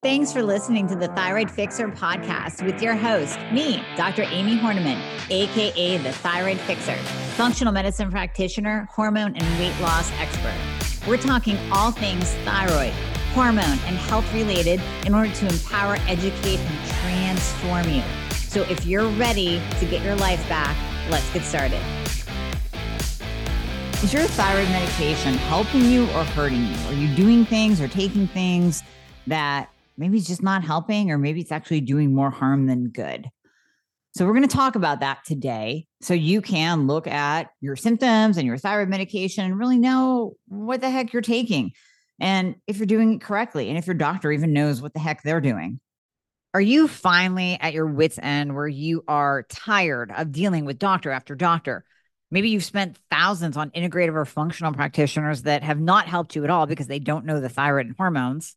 Thanks for listening to the Thyroid Fixer podcast with your host, me, Dr. Amie Hornaman, AKA the Thyroid Fixer, functional medicine practitioner, hormone and weight loss expert. We're talking all things thyroid, hormone, and health related in order to empower, educate, and transform you. So if you're ready to get your life back, let's get started. Is your thyroid medication helping you or hurting you? Are you doing things or taking things that maybe it's just not helping, or maybe it's actually doing more harm than good. So, we're going to talk about that today so you can look at your symptoms and your thyroid medication and really know what the heck you're taking and if you're doing it correctly, and if your doctor even knows what the heck they're doing. Are you finally at your wits' end where you are tired of dealing with doctor after doctor? Maybe you've spent thousands on integrative or functional practitioners that have not helped you at all because they don't know the thyroid and hormones.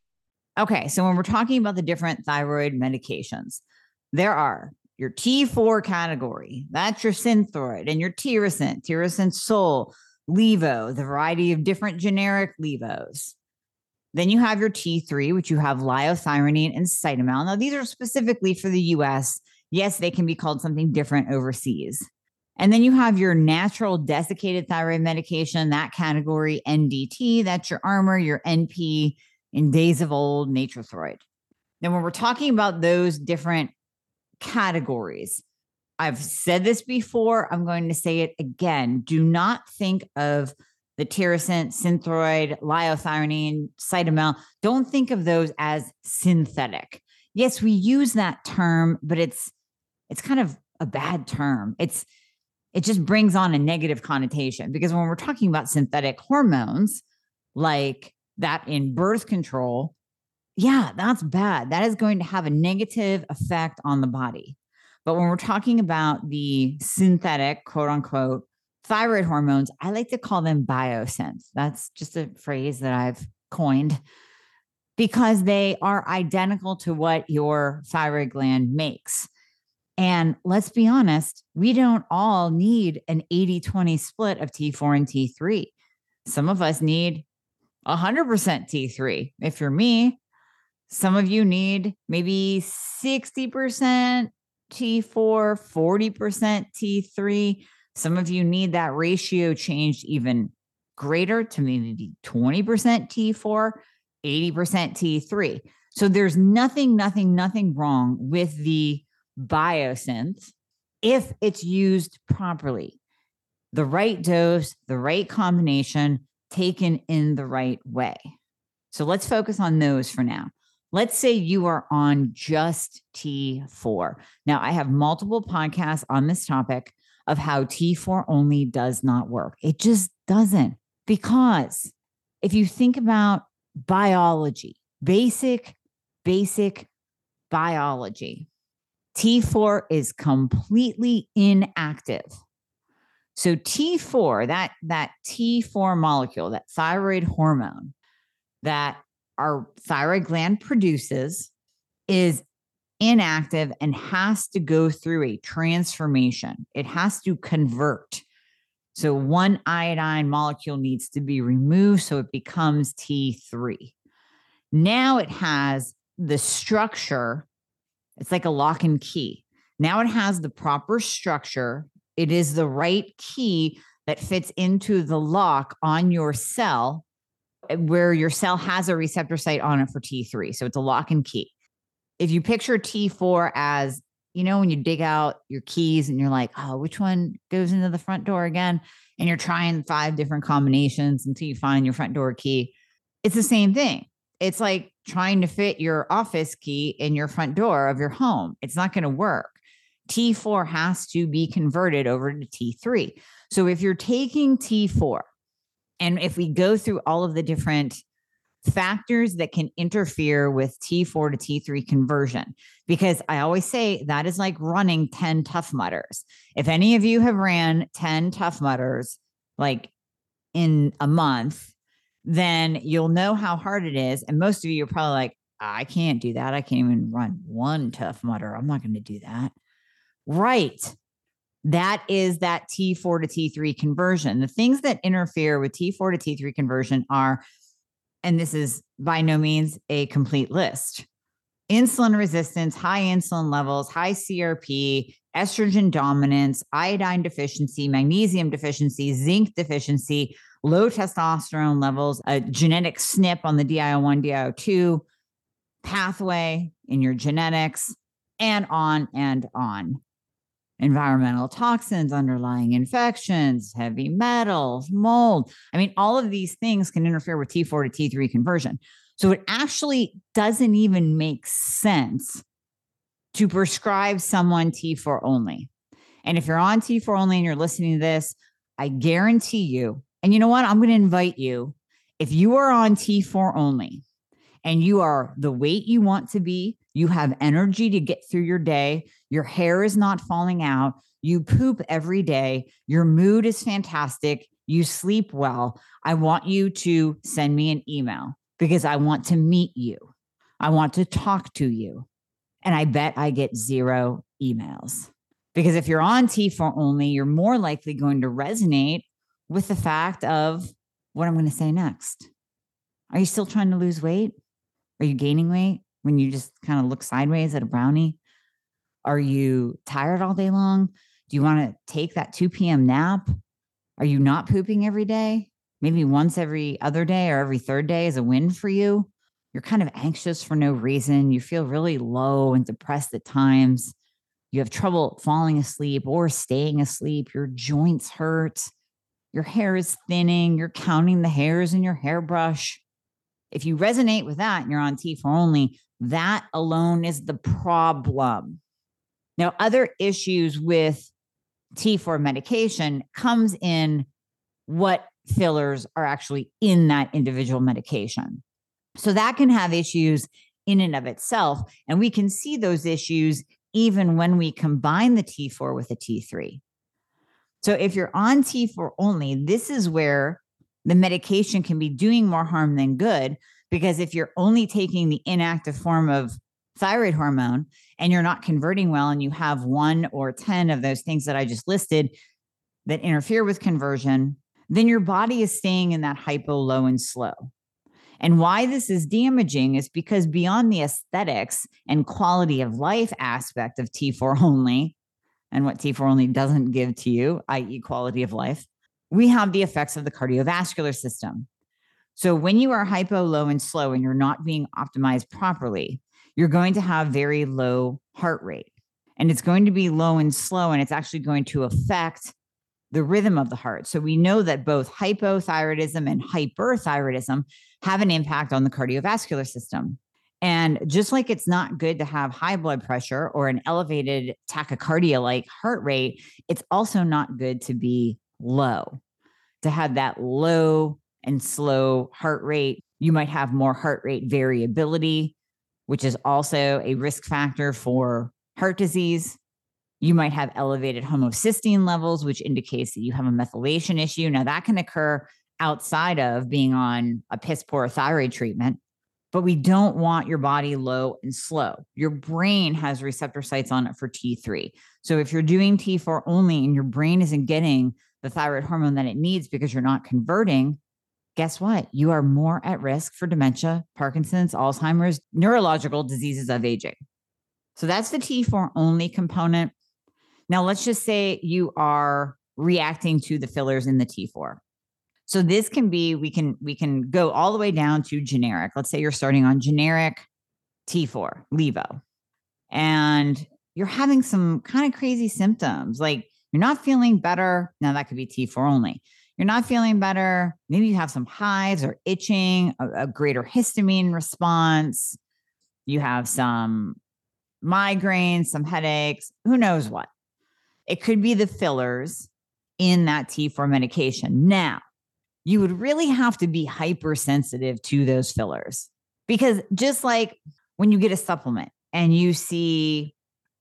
Okay, so when we're talking about the different thyroid medications, there are your T4 category, that's your Synthroid, and your Tirosint, Tirosint Sol, Levo, the variety of different generic Levos. Then you have your T3, which you have liothyronine and cytomel. Now, these are specifically for the US. Yes, they can be called something different overseas. And then you have your natural desiccated thyroid medication, that category, NDT, that's your Armour, your NP, in days of old Nature-Throid. Now, when we're talking about those different categories, I've said this before, I'm going to say it again. Do not think of the Tirosint, Synthroid, liothyronine, cytomel. Don't think of those as synthetic. Yes, we use that term, but it's it's kind of a bad term. It's it just brings on a negative connotation because when we're talking about synthetic hormones like that in birth control, yeah, that's bad. That is going to have a negative effect on the body. But when we're talking about the synthetic, quote unquote, thyroid hormones, I like to call them biosynths. That's just a phrase that I've coined because they are identical to what your thyroid gland makes. And let's be honest, we don't all need an 80 20 split of T4 and T3. Some of us need 100% T3. If you're me, some of you need maybe 60% T4, 40% T3. Some of you need that ratio changed even greater to maybe 20% T4, 80% T3. So there's nothing, nothing, nothing wrong with the biosynth if it's used properly. The right dose, the right combination, taken in the right way. So let's focus on those for now. Let's say you are on just T4. Now, I have multiple podcasts on this topic of how T4 only does not work. It just doesn't. Because if you think about biology, basic, basic biology, T4 is completely inactive. So T4, that that T4 molecule, that thyroid hormone that our thyroid gland produces is inactive and has to go through a transformation. It has to convert. So one iodine molecule needs to be removed so it becomes T3. Now it has the structure, it's like a lock and key. Now it has the proper structure it is the right key that fits into the lock on your cell eh, where your cell has a receptor site on it for T3. So it's a lock and key. If you picture T4 as you know, when you dig out your keys and you're like, oh, which one goes into the front door again? And you're trying five different combinations until you find your front door key. It's the same thing. It's like trying to fit your office key in your front door of your home. It's not going to work. T4 has to be converted over to T3. So if you're taking T4, and if we go through all of the different factors that can interfere with T4 to T3 conversion. Because I always say that is like running 10 Tough Mudders. If any of you have ran 10 Tough Mudders like in a month, then you'll know how hard it is. And most of you are probably like, I can't do that. I can't even run one Tough Mudder. I'm not going to do that. Right. That is that T4 to T3 conversion. The things that interfere with T4 to T3 conversion are and this is by no means a complete list insulin resistance, high insulin levels, high CRP, estrogen dominance, iodine deficiency, magnesium deficiency, zinc deficiency, low testosterone levels, a genetic SNP on the DIO1, DIO2 pathway in your genetics, and on and on environmental toxins, underlying infections, heavy metals, mold. I mean, all of these things can interfere with T4 to T3 conversion. So it actually doesn't even make sense to prescribe someone T4 only. And if you're on T4 only and you're listening to this, I guarantee you, and you know what? I'm going to invite you. If you are on T4 only and you are the weight you want to be, you have energy to get through your day. Your hair is not falling out. You poop every day. Your mood is fantastic. You sleep well. I want you to send me an email because I want to meet you. I want to talk to you. And I bet I get zero emails because if you're on T4 only, you're more likely going to resonate with the fact of what I'm going to say next. Are you still trying to lose weight? Are you gaining weight? When you just kind of look sideways at a brownie? Are you tired all day long? Do you want to take that 2 p.m. nap? Are you not pooping every day? Maybe once every other day or every third day is a win for you. You're kind of anxious for no reason. You feel really low and depressed at times. You have trouble falling asleep or staying asleep. Your joints hurt. Your hair is thinning. You're counting the hairs in your hairbrush. If you resonate with that and you're on T4 only, that alone is the problem. Now, other issues with T4 medication comes in what fillers are actually in that individual medication. So that can have issues in and of itself. And we can see those issues even when we combine the T4 with a T3. So if you're on T4 only, this is where the medication can be doing more harm than good because if you're only taking the inactive form of thyroid hormone and you're not converting well, and you have one or 10 of those things that I just listed that interfere with conversion, then your body is staying in that hypo, low, and slow. And why this is damaging is because beyond the aesthetics and quality of life aspect of T4 only, and what T4 only doesn't give to you, i.e., quality of life, we have the effects of the cardiovascular system. So when you are hypo, low, and slow and you're not being optimized properly, you're going to have very low heart rate. And it's going to be low and slow, and it's actually going to affect the rhythm of the heart. So we know that both hypothyroidism and hyperthyroidism have an impact on the cardiovascular system. And just like it's not good to have high blood pressure or an elevated tachycardia like heart rate, it's also not good to be low, to have that low and slow heart rate. You might have more heart rate variability, which is also a risk factor for heart disease. You might have elevated homocysteine levels, which indicates that you have a methylation issue. Now, that can occur outside of being on a piss poor thyroid treatment, but we don't want your body low and slow. Your brain has receptor sites on it for T3. So if you're doing T4 only and your brain isn't getting the thyroid hormone that it needs because you're not converting, guess what? You are more at risk for dementia, Parkinson's, Alzheimer's, neurological diseases of aging. So that's the T4 only component. Now, let's just say you are reacting to the fillers in the T4. So this can be we can we can go all the way down to generic. Let's say you're starting on generic T4, Levo. And you're having some kind of crazy symptoms. Like you're not feeling better. Now, that could be T4 only. You're not feeling better. Maybe you have some hives or itching, a, a greater histamine response. You have some migraines, some headaches, who knows what. It could be the fillers in that T4 medication. Now, you would really have to be hypersensitive to those fillers because just like when you get a supplement and you see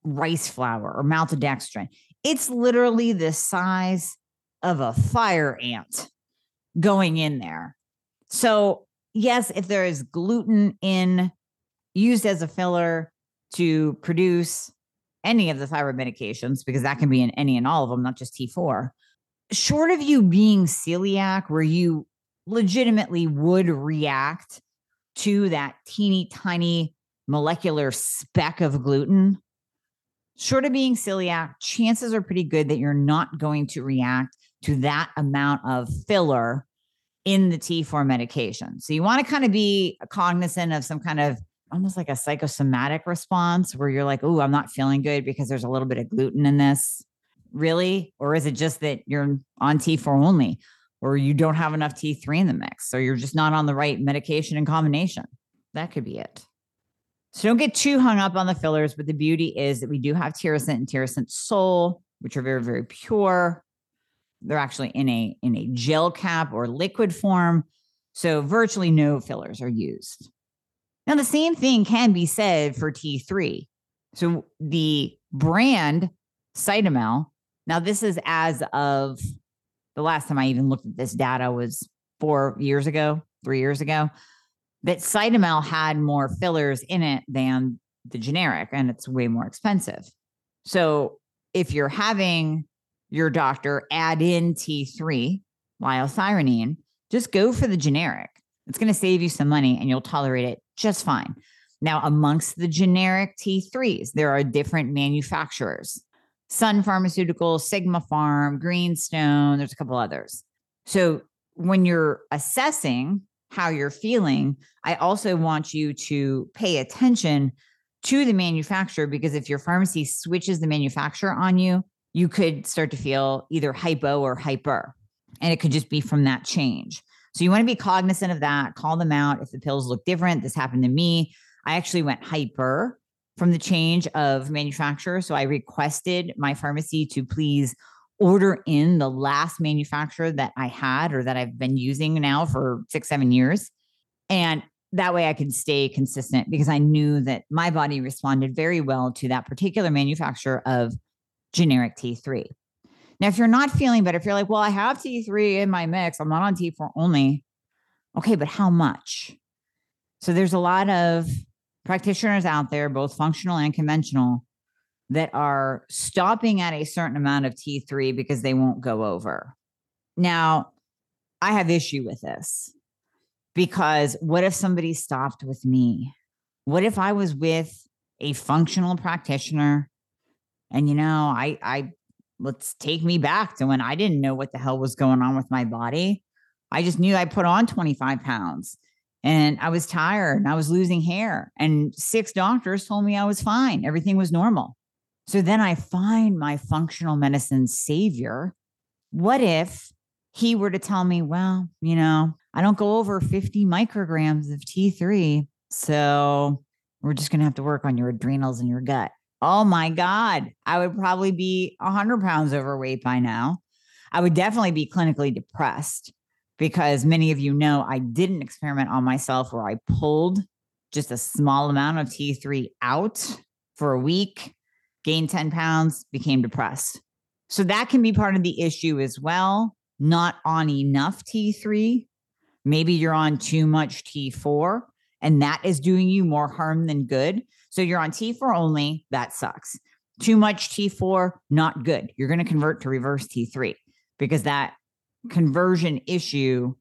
rice flour or maltodextrin, it's literally the size of a fire ant going in there. So, yes, if there is gluten in used as a filler to produce any of the thyroid medications, because that can be in any and all of them, not just T4, short of you being celiac, where you legitimately would react to that teeny tiny molecular speck of gluten, short of being celiac, chances are pretty good that you're not going to react to that amount of filler in the T4 medication. So you want to kind of be cognizant of some kind of almost like a psychosomatic response where you're like, oh, I'm not feeling good because there's a little bit of gluten in this really? Or is it just that you're on T4 only, or you don't have enough T3 in the mix, or you're just not on the right medication and combination? That could be it. So don't get too hung up on the fillers, but the beauty is that we do have Tirosint and Tirosint Sol, which are very, very pure. They're actually in a in a gel cap or liquid form. So virtually no fillers are used. Now, the same thing can be said for T3. So the brand Cytomel now, this is as of the last time I even looked at this data was four years ago, three years ago, that Cytomel had more fillers in it than the generic, and it's way more expensive. So if you're having your doctor add in T3, liothyronine, just go for the generic. It's going to save you some money and you'll tolerate it just fine. Now, amongst the generic T3s, there are different manufacturers. Sun Pharmaceutical, Sigmapharm, Greenstone, there's a couple others. So when you're assessing how you're feeling, I also want you to pay attention to the manufacturer because if your pharmacy switches the manufacturer on you, you could start to feel either hypo or hyper. And it could just be from that change. So you want to be cognizant of that, call them out if the pills look different. This happened to me. I actually went hyper from the change of manufacturer. So I requested my pharmacy to please order in the last manufacturer that I had or that I've been using now for six, seven years. And that way I could stay consistent because I knew that my body responded very well to that particular manufacturer of generic T3. Now, if you're not feeling better, if you're like, well, I have T3 in my mix, I'm not on T4 only. Okay, but how much? So there's a lot of practitioners out there, both functional and conventional, that are stopping at a certain amount of T3 because they won't go over. Now, I have issue with this because what if somebody stopped with me? What if I was with a functional practitioner and you know, I I let's take me back to when I didn't know what the hell was going on with my body. I just knew I put on 25 pounds and I was tired and I was losing hair. And six doctors told me I was fine, everything was normal. So then I find my functional medicine savior. What if he were to tell me, well, you know, I don't go over 50 micrograms of T3. So we're just going to have to work on your adrenals and your gut. Oh my God. I would probably be 100 pounds overweight by now. I would definitely be clinically depressed because many of you know I did an experiment on myself where I pulled just a small amount of T3 out for a week, gained 10 pounds, became depressed. So that can be part of the issue as well. Not on enough T3. Maybe you're on too much T4, and that is doing you more harm than good. So you're on T4 only, that sucks. Too much T4, not good. You're going to convert to reverse T3 because that conversion issue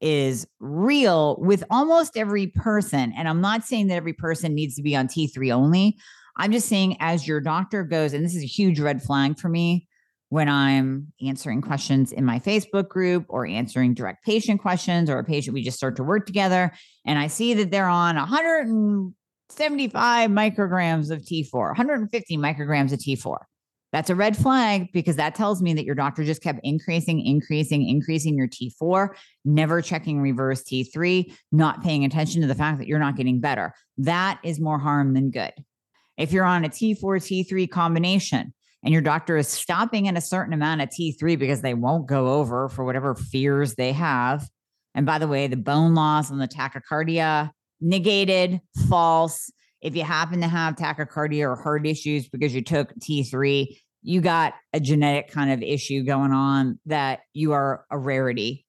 is real with almost every person. And I'm not saying that every person needs to be on T3 only. I'm just saying, as your doctor goes, and this is a huge red flag for me when I'm answering questions in my Facebook group or answering direct patient questions or a patient we just start to work together. And I see that they're on 100 75 micrograms of T4, 150 micrograms of T4. That's a red flag because that tells me that your doctor just kept increasing, increasing, increasing your T4, never checking reverse T3, not paying attention to the fact that you're not getting better. That is more harm than good. If you're on a T4, T3 combination and your doctor is stopping at a certain amount of T3 because they won't go over for whatever fears they have. And by the way, the bone loss and the tachycardia, negated, false. If you happen to have tachycardia or heart issues because you took T3, you got a genetic kind of issue going on that you are a rarity.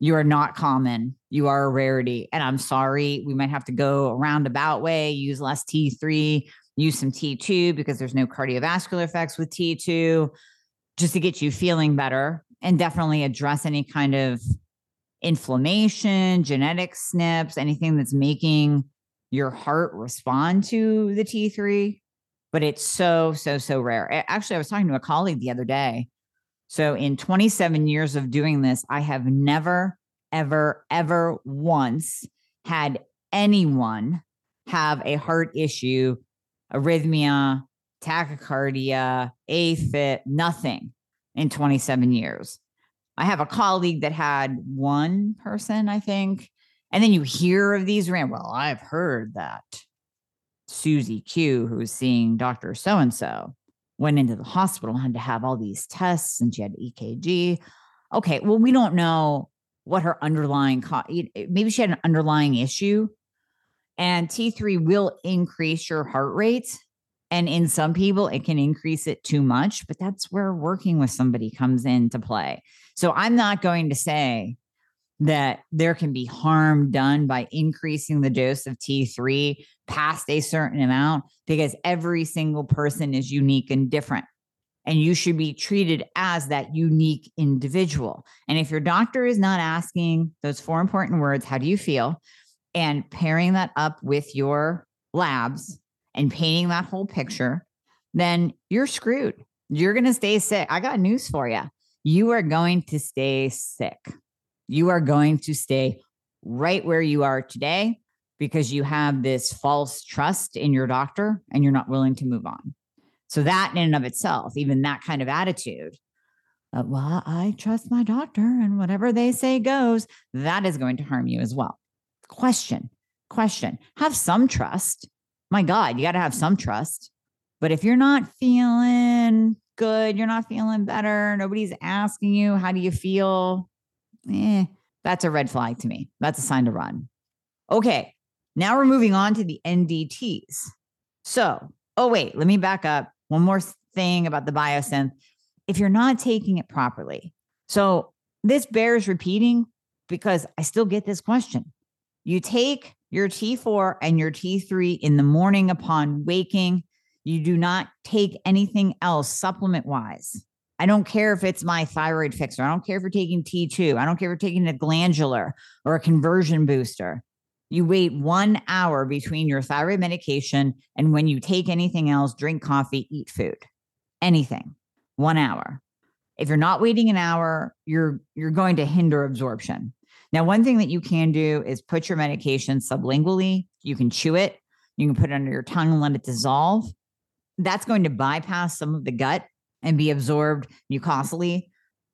You are not common. You are a rarity. And I'm sorry, we might have to go a roundabout way, use less T3, use some T2 because there's no cardiovascular effects with T2 just to get you feeling better and definitely address any kind of inflammation, genetic SNPs, anything that's making your heart respond to the T3 but it's so, so, so rare. Actually, I was talking to a colleague the other day. So, in 27 years of doing this, I have never, ever, ever once had anyone have a heart issue, arrhythmia, tachycardia, AFib, nothing in 27 years. I have a colleague that had one person, I think. And then you hear of these ran. Well, I've heard that Susie Q, who's seeing Dr. So and so, went into the hospital and had to have all these tests and she had EKG. Okay, well, we don't know what her underlying, co- maybe she had an underlying issue. And T3 will increase your heart rate. And in some people, it can increase it too much, but that's where working with somebody comes into play. So I'm not going to say that there can be harm done by increasing the dose of T3 past a certain amount because every single person is unique and different. And you should be treated as that unique individual. And if your doctor is not asking those four important words, how do you feel? And pairing that up with your labs and painting that whole picture, then you're screwed. You're going to stay sick. I got news for you. You are going to stay sick. You are going to stay right where you are today because you have this false trust in your doctor and you're not willing to move on. So, that in and of itself, even that kind of attitude, uh, well, I trust my doctor and whatever they say goes, that is going to harm you as well. Question, question, have some trust. My God, you got to have some trust. But if you're not feeling good, you're not feeling better, nobody's asking you, how do you feel? Eh, that's a red flag to me. That's a sign to run. Okay, now we're moving on to the NDTs. So, oh, wait, let me back up. One more thing about the biosynth. If you're not taking it properly, so this bears repeating because I still get this question. You take your T4 and your T3 in the morning upon waking. You do not take anything else supplement wise. I don't care if it's my thyroid fixer. I don't care if you're taking T2. I don't care if you're taking a glandular or a conversion booster. You wait one hour between your thyroid medication and when you take anything else, drink coffee, eat food, anything, one hour. If you're not waiting an hour, you're you're going to hinder absorption. Now, one thing that you can do is put your medication sublingually. You can chew it. You can put it under your tongue and let it dissolve. That's going to bypass some of the gut and be absorbed mucosally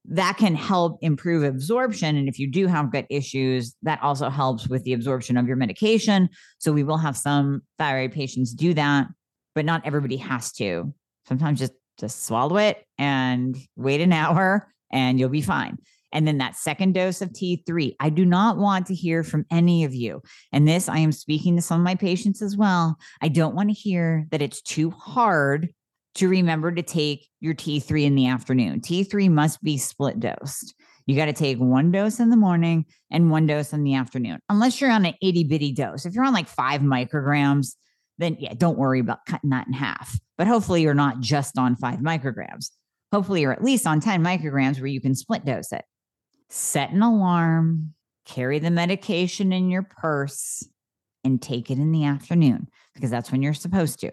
that can help improve absorption. And if you do have gut issues, that also helps with the absorption of your medication. So we will have some thyroid patients do that, but not everybody has to. Sometimes just just swallow it and wait an hour and you'll be fine. And then that second dose of T3. I do not want to hear from any of you. And this, I am speaking to some of my patients as well. I don't want to hear that it's too hard to remember to take your T3 in the afternoon. T3 must be split dosed. You got to take one dose in the morning and one dose in the afternoon, unless you're on an itty bitty dose. If you're on like five micrograms, then yeah, don't worry about cutting that in half. But hopefully, you're not just on five micrograms. Hopefully, you're at least on 10 micrograms where you can split dose it. Set an alarm, carry the medication in your purse, and take it in the afternoon because that's when you're supposed to.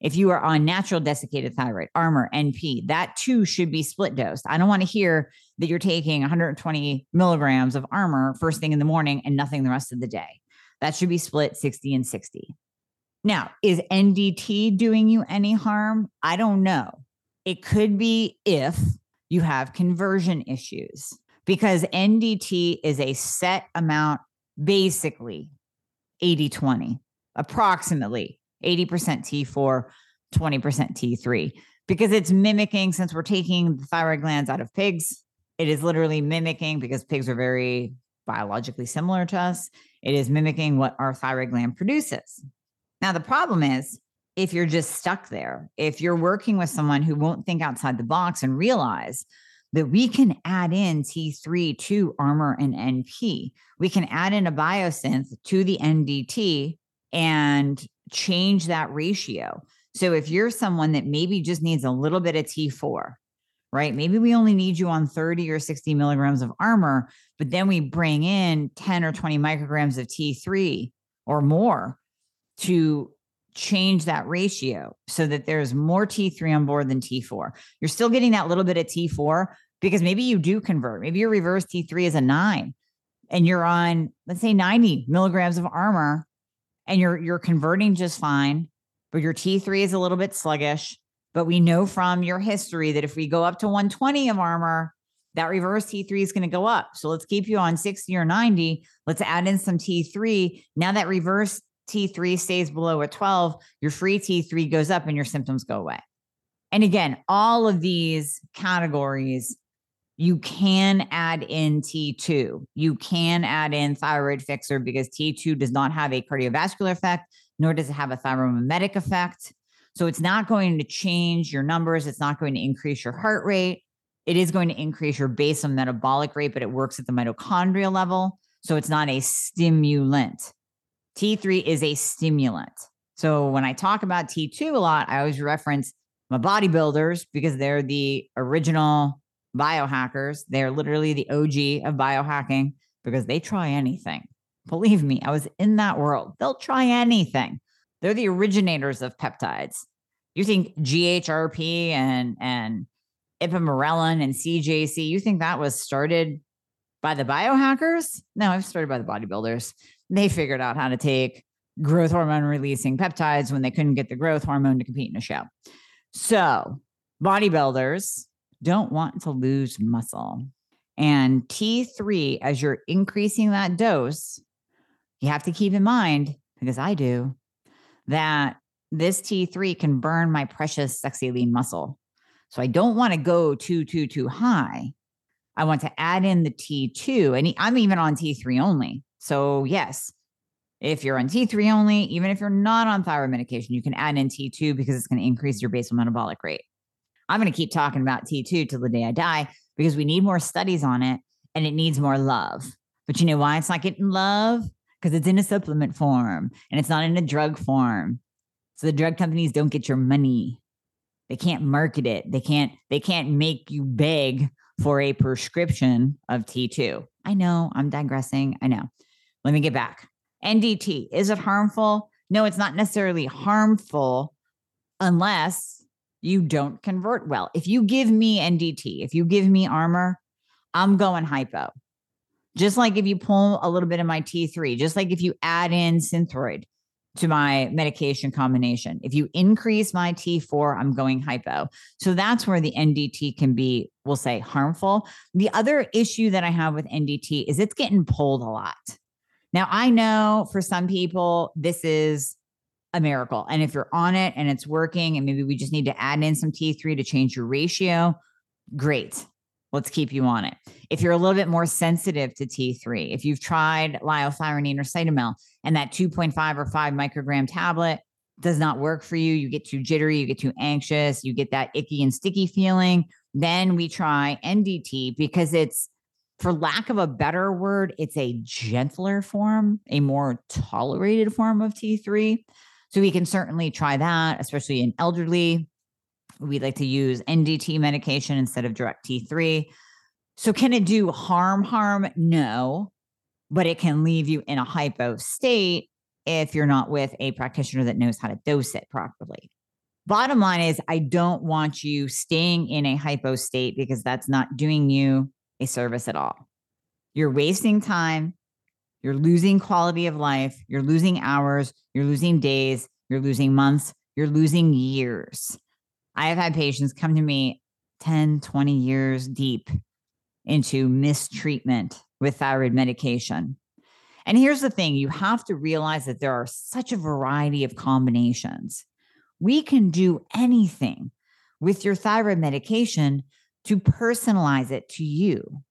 If you are on natural desiccated thyroid, Armour, NP, that too should be split dosed. I don't want to hear that you're taking 120 milligrams of Armour first thing in the morning and nothing the rest of the day. That should be split 60 and 60. Now, is NDT doing you any harm? I don't know. It could be if you have conversion issues because NDT is a set amount, basically 80 20, approximately 80% T4, 20% T3, because it's mimicking, since we're taking the thyroid glands out of pigs, it is literally mimicking because pigs are very biologically similar to us. It is mimicking what our thyroid gland produces. Now, the problem is if you're just stuck there, if you're working with someone who won't think outside the box and realize that we can add in T3 to Armour and NP, we can add in a biosynth to the NDT and change that ratio. So if you're someone that maybe just needs a little bit of T4, right? Maybe we only need you on 30 or 60 milligrams of Armour, but then we bring in 10 or 20 micrograms of T3 or more to change that ratio so that there's more T3 on board than T4. You're still getting that little bit of T4 because maybe you do convert. Maybe your reverse T3 is a nine and you're on, let's say 90 milligrams of Armour and you're you're converting just fine, but your T3 is a little bit sluggish. But we know from your history that if we go up to 120 of Armour, that reverse T3 is going to go up. So let's keep you on 60 or 90. Let's add in some T3. Now that reverse T3 stays below a 12, your free T3 goes up and your symptoms go away. And again, all of these categories, you can add in T2. You can add in thyroid fixer because T2 does not have a cardiovascular effect, nor does it have a thyromimetic effect. So it's not going to change your numbers. It's not going to increase your heart rate. It is going to increase your basal metabolic rate, but it works at the mitochondrial level. So it's not a stimulant. T3 is a stimulant. So when I talk about T2 a lot, I always reference my bodybuilders because they're the original biohackers. They're literally the OG of biohacking because they try anything. Believe me, I was in that world. They'll try anything. They're the originators of peptides. You think GHRP and and ipamorelin and CJC, you think that was started by the biohackers? No, it was started by the bodybuilders. They figured out how to take growth hormone releasing peptides when they couldn't get the growth hormone to compete in a show. So, bodybuilders don't want to lose muscle. And T3, as you're increasing that dose, you have to keep in mind, because I do, that this T3 can burn my precious, sexy, lean muscle. So I don't want to go too, too, too high. I want to add in the T2, and I'm even on T3 only. So, yes, if you're on T3 only, even if you're not on thyroid medication, you can add in T2 because it's going to increase your basal metabolic rate. I'm going to keep talking about T2 till the day I die because we need more studies on it and it needs more love. But you know why it's not getting love? because it's in a supplement form and it's not in a drug form. So the drug companies don't get your money. They can't market it. They can't they can't make you beg for a prescription of T2. I know, I'm digressing. I know. Let me get back. NDT, is it harmful? No, it's not necessarily harmful unless you don't convert well. If you give me NDT, if you give me Armour, I'm going hypo. Just like if you pull a little bit of my T3, just like if you add in Synthroid to my medication combination. If you increase my T4, I'm going hypo. So that's where the NDT can be, we'll say, harmful. The other issue that I have with NDT is it's getting pulled a lot. Now, I know for some people, this is a miracle. And if you're on it and it's working, and maybe we just need to add in some T3 to change your ratio, great let's keep you on it. If you're a little bit more sensitive to T3, if you've tried liothyronine or cytomel and that 2.5 or 5 microgram tablet does not work for you, you get too jittery, you get too anxious, you get that icky and sticky feeling, then we try NDT because it's, for lack of a better word, it's a gentler form, a more tolerated form of T3. So we can certainly try that, especially in elderly we like to use NDT medication instead of direct T3. So, can it do harm? Harm? No, but it can leave you in a hypo state if you're not with a practitioner that knows how to dose it properly. Bottom line is, I don't want you staying in a hypo state because that's not doing you a service at all. You're wasting time. You're losing quality of life. You're losing hours. You're losing days. you're losing months, you're losing years. I have had patients come to me 10, 20 years deep into mistreatment with thyroid medication. And here's the thing you have to realize that there are such a variety of combinations. We can do anything with your thyroid medication to personalize it to you.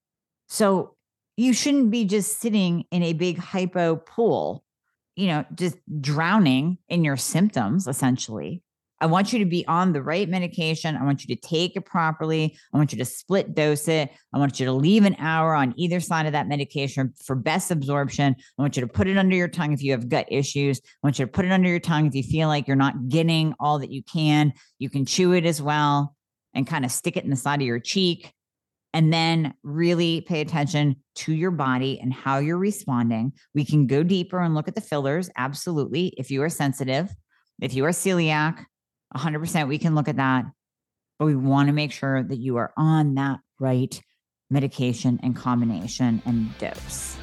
So you shouldn't be just sitting in a big hypo pool, you know, just drowning in your symptoms, essentially. I want you to be on the right medication. I want you to take it properly. I want you to split dose it. I want you to leave an hour on either side of that medication for best absorption. I want you to put it under your tongue if you have gut issues. I want you to put it under your tongue if you feel like you're not getting all that you can. You can chew it as well and kind of stick it in the side of your cheek. And then really pay attention to your body and how you're responding. We can go deeper and look at the fillers. Absolutely. If you are sensitive, if you are celiac, 100% we can look at that. But we want to make sure that you are on that right medication and combination and dose.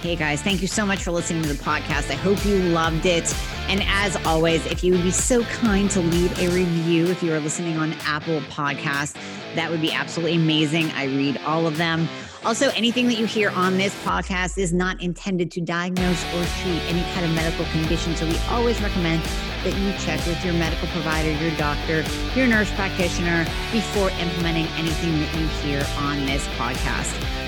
Hey guys, thank you so much for listening to the podcast. I hope you loved it. And as always, if you would be so kind to leave a review if you are listening on Apple Podcast, that would be absolutely amazing. I read all of them. Also, anything that you hear on this podcast is not intended to diagnose or treat any kind of medical condition. So we always recommend that you check with your medical provider, your doctor, your nurse practitioner before implementing anything that you hear on this podcast.